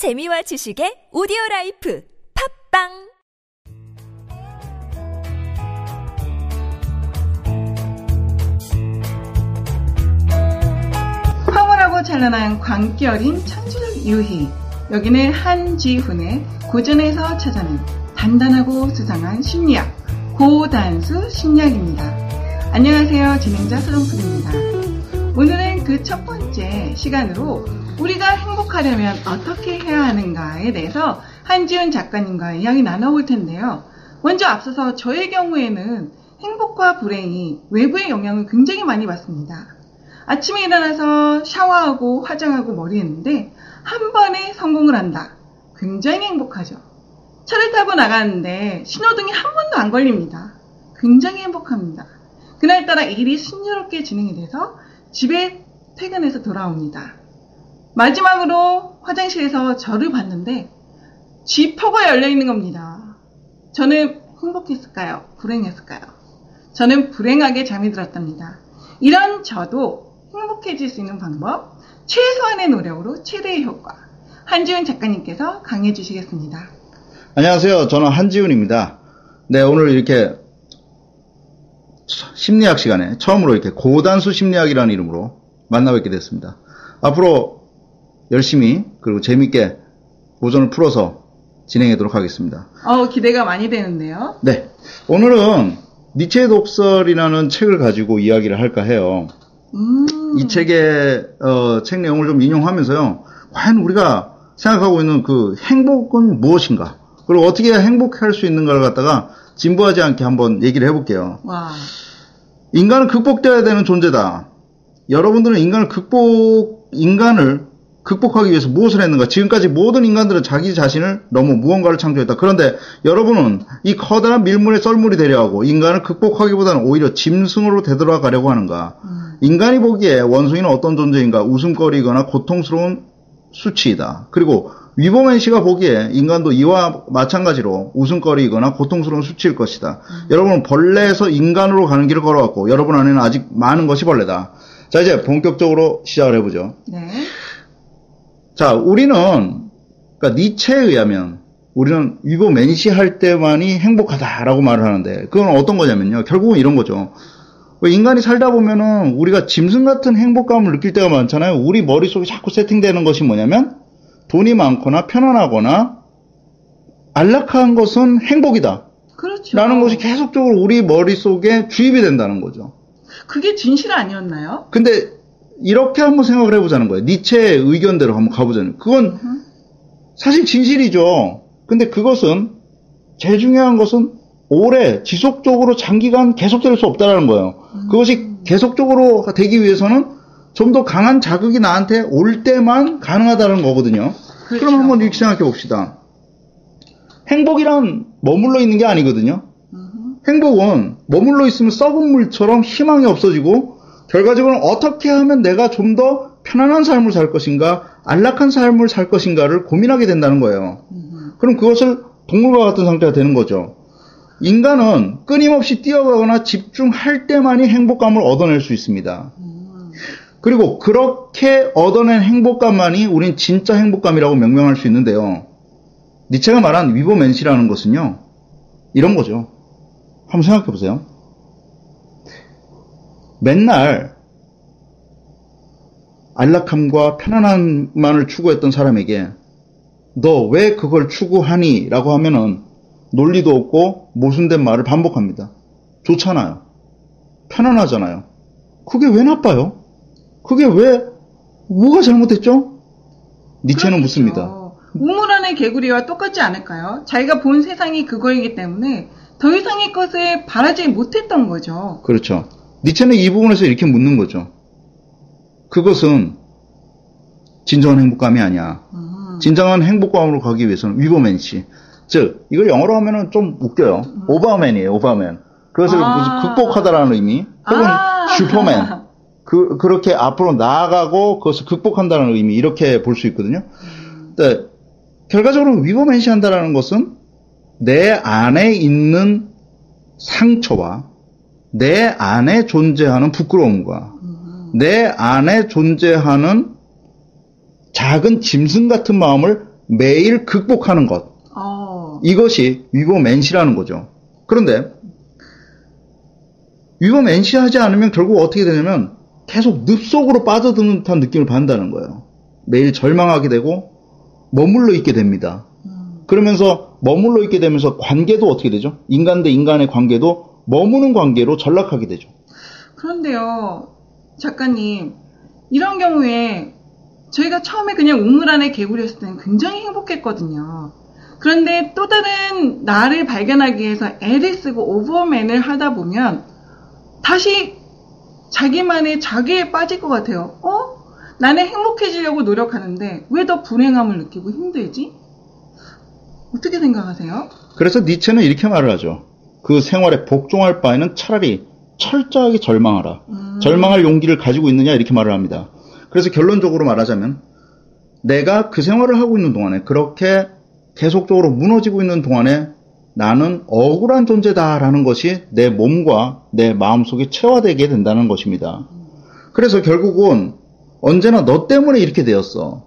재미와 지식의 오디오 라이프 팟빵 황홀하고 찬란한 광기 어린 천주적 유희. 여기는 한지훈의 고전에서 찾아낸 단단하고 수상한 심리학, 고단수 심리학입니다. 안녕하세요. 진행자 서정숙입니다. 오늘은 그 첫 번째 시간으로 우리가 행복하려면 어떻게 해야 하는가에 대해서 한지훈 작가님과 이야기 나눠볼 텐데요. 먼저 앞서서 저의 경우에는 행복과 불행이 외부의 영향을 굉장히 많이 받습니다. 아침에 일어나서 샤워하고 화장하고 머리 했는데 한 번에 성공을 한다. 굉장히 행복하죠. 차를 타고 나가는데 신호등이 한 번도 안 걸립니다. 굉장히 행복합니다. 그날따라 일이 순조롭게 진행이 돼서 집에 퇴근해서 돌아옵니다. 마지막으로 화장실에서 저를 봤는데 쥐퍼가 열려 있는 겁니다. 저는 행복했을까요? 불행했을까요? 저는 불행하게 잠이 들었답니다. 이런 저도 행복해질 수 있는 방법, 최소한의 노력으로 최대의 효과. 한지훈 작가님께서 강해 주시겠습니다. 안녕하세요. 저는 한지훈입니다. 네, 오늘 이렇게 심리학 시간에 처음으로 이렇게 고단수 심리학이라는 이름으로 만나뵙게 됐습니다. 앞으로 열심히 그리고 재밌게 고전을 풀어서 진행하도록 하겠습니다. 어, 기대가 많이 되는데요. 네. 오늘은 니체의 독설이라는 책을 가지고 이야기를 할까 해요. 음, 이 책의 어, 책 내용을 좀 인용하면서요. 과연 우리가 생각하고 있는 그 행복은 무엇인가? 그리고 어떻게 행복할 수 있는가를 갖다가 진부하지 않게 한번 얘기를 해볼게요. 와, 인간은 극복되어야 되는 존재다. 여러분들은 인간을 극복, 인간을 극복하기 위해서 무엇을 했는가? 지금까지 모든 인간들은 자기 자신을 너무 무언가를 창조했다. 그런데 여러분은 이 커다란 밀물에 썰물이 되려 하고 인간을 극복하기보다는 오히려 짐승으로 되돌아가려고 하는가? 음, 인간이 보기에 원숭이는 어떤 존재인가? 웃음거리거나 고통스러운 수치이다. 그리고 위보맨 씨가 보기에 인간도 이와 마찬가지로 웃음거리이거나 고통스러운 수치일 것이다. 여러분은 벌레에서 인간으로 가는 길을 걸어왔고 여러분 안에는 아직 많은 것이 벌레다. 자 이제 본격적으로 시작을 해보죠. 네. 자 우리는 그러니까 니체에 의하면 우리는 위보맨 씨할 때만이 행복하다라고 말을 하는데 그건 어떤 거냐면요. 결국은 이런 거죠. 왜 인간이 살다 보면은 우리가 짐승 같은 행복감을 느낄 때가 많잖아요. 우리 머릿속에 자꾸 세팅되는 것이 뭐냐면 돈이 많거나 편안하거나 안락한 것은 행복이다. 그렇죠. 라는 것이 계속적으로 우리 머릿속에 주입이 된다는 거죠. 그게 진실 아니었나요? 근데 이렇게 한번 생각을 해보자는 거예요. 니체의 의견대로 한번 가보자는. 그건 음, 사실 진실이죠. 근데 그것은 제일 중요한 것은 오래 지속적으로 장기간 계속될 수 없다라는 거예요. 그것이 계속적으로 되기 위해서는 좀 더 강한 자극이 나한테 올 때만 가능하다는 거거든요. 그렇죠. 그럼 한번 이렇게 생각해 봅시다. 행복이란 머물러 있는 게 아니거든요. 음, 행복은 머물러 있으면 썩은 물처럼 희망이 없어지고 결과적으로 어떻게 하면 내가 좀 더 편안한 삶을 살 것인가 안락한 삶을 살 것인가를 고민하게 된다는 거예요. 음, 그럼 그것을 동물과 같은 상태가 되는 거죠. 인간은 끊임없이 뛰어가거나 집중할 때만이 행복감을 얻어낼 수 있습니다. 음, 그리고 그렇게 얻어낸 행복감만이 우린 진짜 행복감이라고 명명할 수 있는데요. 니체가 말한 위보맨시라는 것은요. 이런 거죠. 한번 생각해 보세요. 맨날 안락함과 편안함만을 추구했던 사람에게 너 왜 그걸 추구하니? 라고 하면은 논리도 없고 모순된 말을 반복합니다. 좋잖아요. 편안하잖아요. 그게 왜 나빠요? 그게 왜, 뭐가 잘못됐죠? 니체는 그렇겠죠. 묻습니다. 우물 안의 개구리와 똑같지 않을까요? 자기가 본 세상이 그거이기 때문에 더 이상의 것을 바라지 못했던 거죠. 그렇죠. 니체는 이 부분에서 이렇게 묻는 거죠. 그것은 진정한 행복감이 아니야. 음, 진정한 행복감으로 가기 위해서는 위버맨시. 즉, 이걸 영어로 하면은 좀 웃겨요. overman이에요, overman. 그것을 음. 아. 무슨 극복하다라는 의미, 혹은 아. 슈퍼맨. 그, 그렇게 앞으로 나아가고 그것을 극복한다는 의미, 이렇게 볼 수 있거든요. 근데, 결과적으로 Übermensch 한다라는 것은 내 안에 있는 상처와 내 안에 존재하는 부끄러움과 내 안에 존재하는 작은 짐승 같은 마음을 매일 극복하는 것. 어, 이것이 위고맨시라는 거죠. 그런데 위고맨시 하지 않으면 결국 어떻게 되냐면 계속 늪 속으로 빠져드는 듯한 느낌을 받는다는 거예요. 매일 절망하게 되고 머물러 있게 됩니다. 음, 그러면서 머물러 있게 되면서 관계도 어떻게 되죠? 인간 대 인간의 관계도 머무는 관계로 전락하게 되죠. 그런데요, 작가님, 이런 경우에 저희가 처음에 그냥 우물 안에 개구리였을 때는 굉장히 행복했거든요. 그런데 또 다른 나를 발견하기 위해서 애를 쓰고 오버맨을 하다 보면 다시 자기만의 자기에 빠질 것 같아요. 어? 나는 행복해지려고 노력하는데 왜 더 불행함을 느끼고 힘들지? 어떻게 생각하세요? 그래서 니체는 이렇게 말을 하죠. 그 생활에 복종할 바에는 차라리 철저하게 절망하라. 음. 절망할 용기를 가지고 있느냐 이렇게 말을 합니다. 그래서 결론적으로 말하자면 내가 그 생활을 하고 있는 동안에 그렇게 계속적으로 무너지고 있는 동안에 나는 억울한 존재다라는 것이 내 몸과 내 마음속에 체화되게 된다는 것입니다. 그래서 결국은 언제나 너 때문에 이렇게 되었어.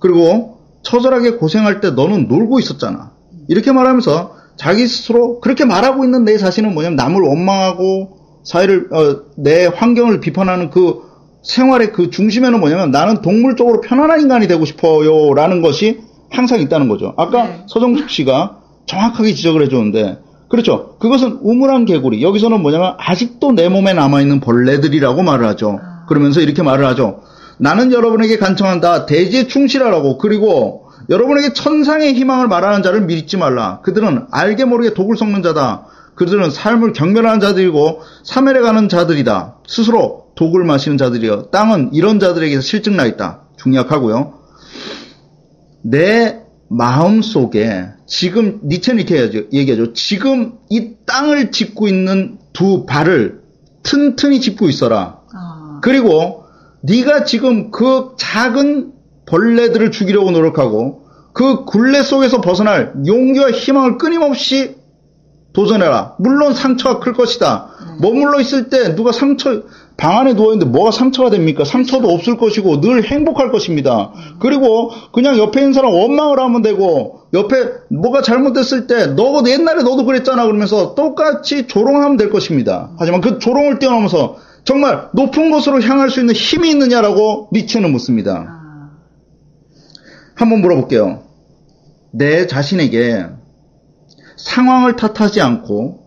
그리고 처절하게 고생할 때 너는 놀고 있었잖아. 이렇게 말하면서 자기 스스로 그렇게 말하고 있는 내 자신은 뭐냐면 남을 원망하고 사회를 어, 내 환경을 비판하는 그 생활의 그 중심에는 뭐냐면 나는 동물적으로 편안한 인간이 되고 싶어요라는 것이 항상 있다는 거죠. 아까 네. 서정숙 씨가 정확하게 지적을 해줬는데 그렇죠. 그것은 우물한 개구리. 여기서는 뭐냐면 아직도 내 몸에 남아있는 벌레들이라고 말을 하죠. 아. 그러면서 이렇게 말을 하죠. 나는 여러분에게 간청한다. 대지에 충실하라고. 그리고 여러분에게 천상의 희망을 말하는 자를 믿지 말라. 그들은 알게 모르게 독을 섞는 자다. 그들은 삶을 경멸하는 자들이고 사멸해 가는 자들이다. 스스로 독을 마시는 자들이여. 땅은 이런 자들에게서 실증 나 있다. 중약하고요. 내 마음 속에 지금 니체는 이렇게 얘기하죠. 얘기하죠. 지금 이 땅을 짚고 있는 두 발을 튼튼히 짚고 있어라. 아, 그리고 네가 지금 그 작은 벌레들을 죽이려고 노력하고 그 굴레 속에서 벗어날 용기와 희망을 끊임없이 도전해라. 물론 상처가 클 것이다. 머물러 있을 때 누가 상처 방 안에 누워 있는데 뭐가 상처가 됩니까? 상처도 없을 것이고 늘 행복할 것입니다. 그리고 그냥 옆에 있는 사람 원망을 하면 되고 옆에 뭐가 잘못됐을 때너 옛날에 너도 그랬잖아 그러면서 똑같이 조롱하면 될 것입니다. 하지만 그 조롱을 뛰어넘어서 정말 높은 곳으로 향할 수 있는 힘이 있느냐라고 니체는 묻습니다. 아, 한번 물어볼게요. 내 자신에게 상황을 탓하지 않고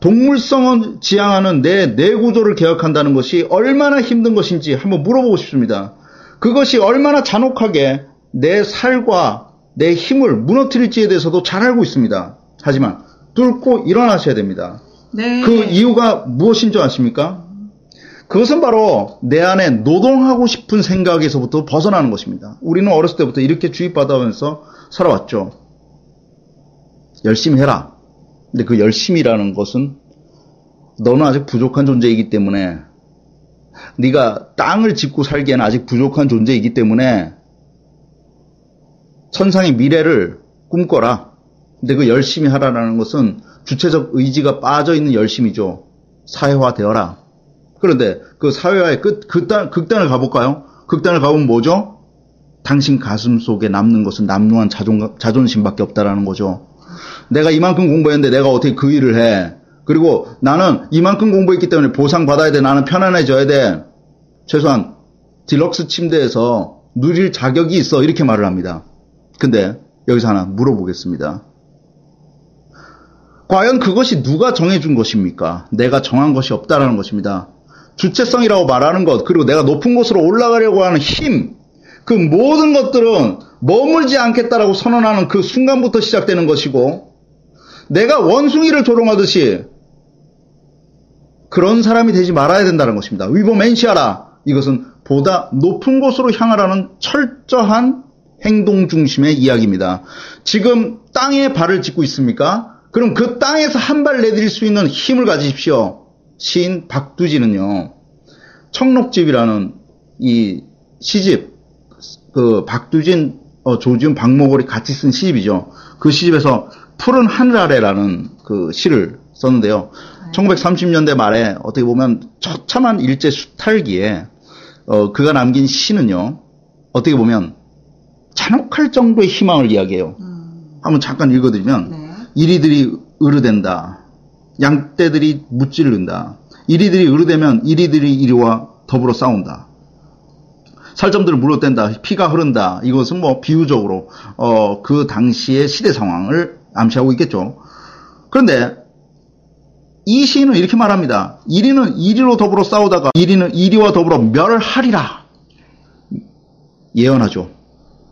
동물성을 지향하는 내 뇌구조를 개혁한다는 것이 얼마나 힘든 것인지 한번 물어보고 싶습니다. 그것이 얼마나 잔혹하게 내 살과 내 힘을 무너뜨릴지에 대해서도 잘 알고 있습니다. 하지만 뚫고 일어나셔야 됩니다. 네. 그 이유가 무엇인 줄 아십니까? 그것은 바로 내 안에 노동하고 싶은 생각에서부터 벗어나는 것입니다. 우리는 어렸을 때부터 이렇게 주입받아오면서 살아왔죠. 열심히 해라. 근데 그 열심이라는 것은 너는 아직 부족한 존재이기 때문에 네가 땅을 짚고 살기에는 아직 부족한 존재이기 때문에 천상의 미래를 꿈꿔라. 근데 그 열심히 하라라는 것은 주체적 의지가 빠져 있는 열심이죠. 사회화되어라. 그런데 그 사회화의 끝, 극단, 극단을 가볼까요? 극단을 가보면 뭐죠? 당신 가슴 속에 남는 것은 남루한 자존, 자존심밖에 없다라는 거죠. 내가 이만큼 공부했는데 내가 어떻게 그 일을 해? 그리고 나는 이만큼 공부했기 때문에 보상받아야 돼. 나는 편안해져야 돼. 최소한 딜럭스 침대에서 누릴 자격이 있어. 이렇게 말을 합니다. 근데 여기서 하나 물어보겠습니다. 과연 그것이 누가 정해준 것입니까? 내가 정한 것이 없다라는 것입니다. 주체성이라고 말하는 것, 그리고 내가 높은 곳으로 올라가려고 하는 힘, 그 모든 것들은 머물지 않겠다라고 선언하는 그 순간부터 시작되는 것이고, 내가 원숭이를 조롱하듯이 그런 사람이 되지 말아야 된다는 것입니다. 위보맨시아라. 이것은 보다 높은 곳으로 향하라는 철저한 행동 중심의 이야기입니다. 지금 땅에 발을 짚고 있습니까? 그럼 그 땅에서 한 발 내드릴 수 있는 힘을 가지십시오. 시인 박두진은요, 청록집이라는 이 시집, 그 박두진, 어, 조지훈, 박목월이 같이 쓴 시집이죠. 그 시집에서 푸른 하늘 아래라는 그 시를 썼는데요. 1930년대 말에 어떻게 보면 처참한 일제 수탈기에 어, 그가 남긴 시는요. 어떻게 보면 잔혹할 정도의 희망을 이야기해요. 음, 한번 잠깐 읽어드리면 네. 이리들이 으르댄다. 양떼들이 무찌른다. 이리들이 으르대면 이리들이 이리와 더불어 싸운다. 살점들을 물어댄다. 피가 흐른다. 이것은 뭐 비유적으로 어, 그 당시의 시대 상황을 암시하고 있겠죠. 그런데 이 시인은 이렇게 말합니다. 이리는 이리로 더불어 싸우다가 이리는 이리와 더불어 멸하리라. 예언하죠.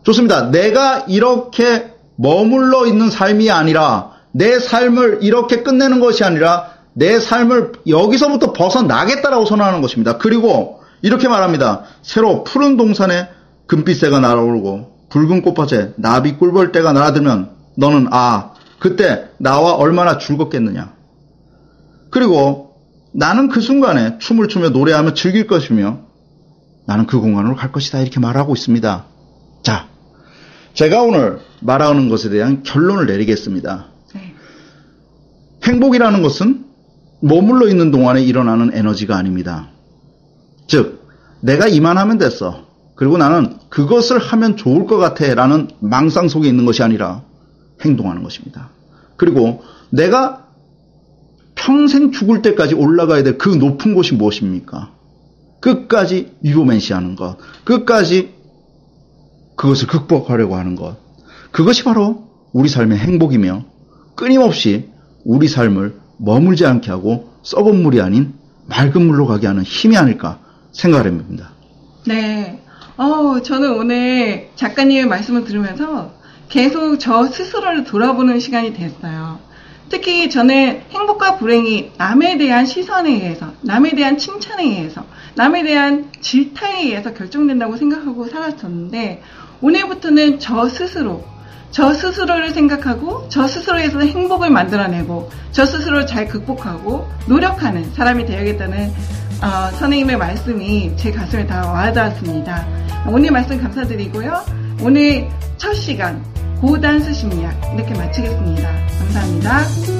좋습니다. 내가 이렇게 머물러 있는 삶이 아니라 내 삶을 이렇게 끝내는 것이 아니라 내 삶을 여기서부터 벗어나겠다라고 선언하는 것입니다. 그리고 이렇게 말합니다. 새로 푸른 동산에 금빛새가 날아오르고 붉은 꽃밭에 나비 꿀벌떼가 날아들면 너는 아 그때 나와 얼마나 즐겁겠느냐. 그리고 나는 그 순간에 춤을 추며 노래하며 즐길 것이며 나는 그 공간으로 갈 것이다 이렇게 말하고 있습니다. 자, 제가 오늘 말하는 것에 대한 결론을 내리겠습니다. 네. 행복이라는 것은 머물러 있는 동안에 일어나는 에너지가 아닙니다. 즉, 내가 이만하면 됐어. 그리고 나는 그것을 하면 좋을 것 같아 라는 망상 속에 있는 것이 아니라 행동하는 것입니다. 그리고 내가 평생 죽을 때까지 올라가야 될 그 높은 곳이 무엇입니까? 끝까지 유로맨시하는 것, 끝까지 그것을 극복하려고 하는 것. 그것이 바로 우리 삶의 행복이며 끊임없이 우리 삶을 머물지 않게 하고 썩은 물이 아닌 맑은 물로 가게 하는 힘이 아닐까 생각을 해봅니다. 네. 어, 저는 오늘 작가님의 말씀을 들으면서 계속 저 스스로를 돌아보는 시간이 됐어요. 특히 저는 행복과 불행이 남에 대한 시선에 의해서, 남에 대한 칭찬에 의해서, 남에 대한 질타에 의해서 결정된다고 생각하고 살았었는데, 오늘부터는 저 스스로, 저 스스로를 생각하고, 저 스스로에서 행복을 만들어내고, 저 스스로를 잘 극복하고, 노력하는 사람이 되어야겠다는 어, 선생님의 말씀이 제 가슴에 다 와닿았습니다. 오늘 말씀 감사드리고요. 오늘 첫 시간 고단수 심리학 이렇게 마치겠습니다. 감사합니다.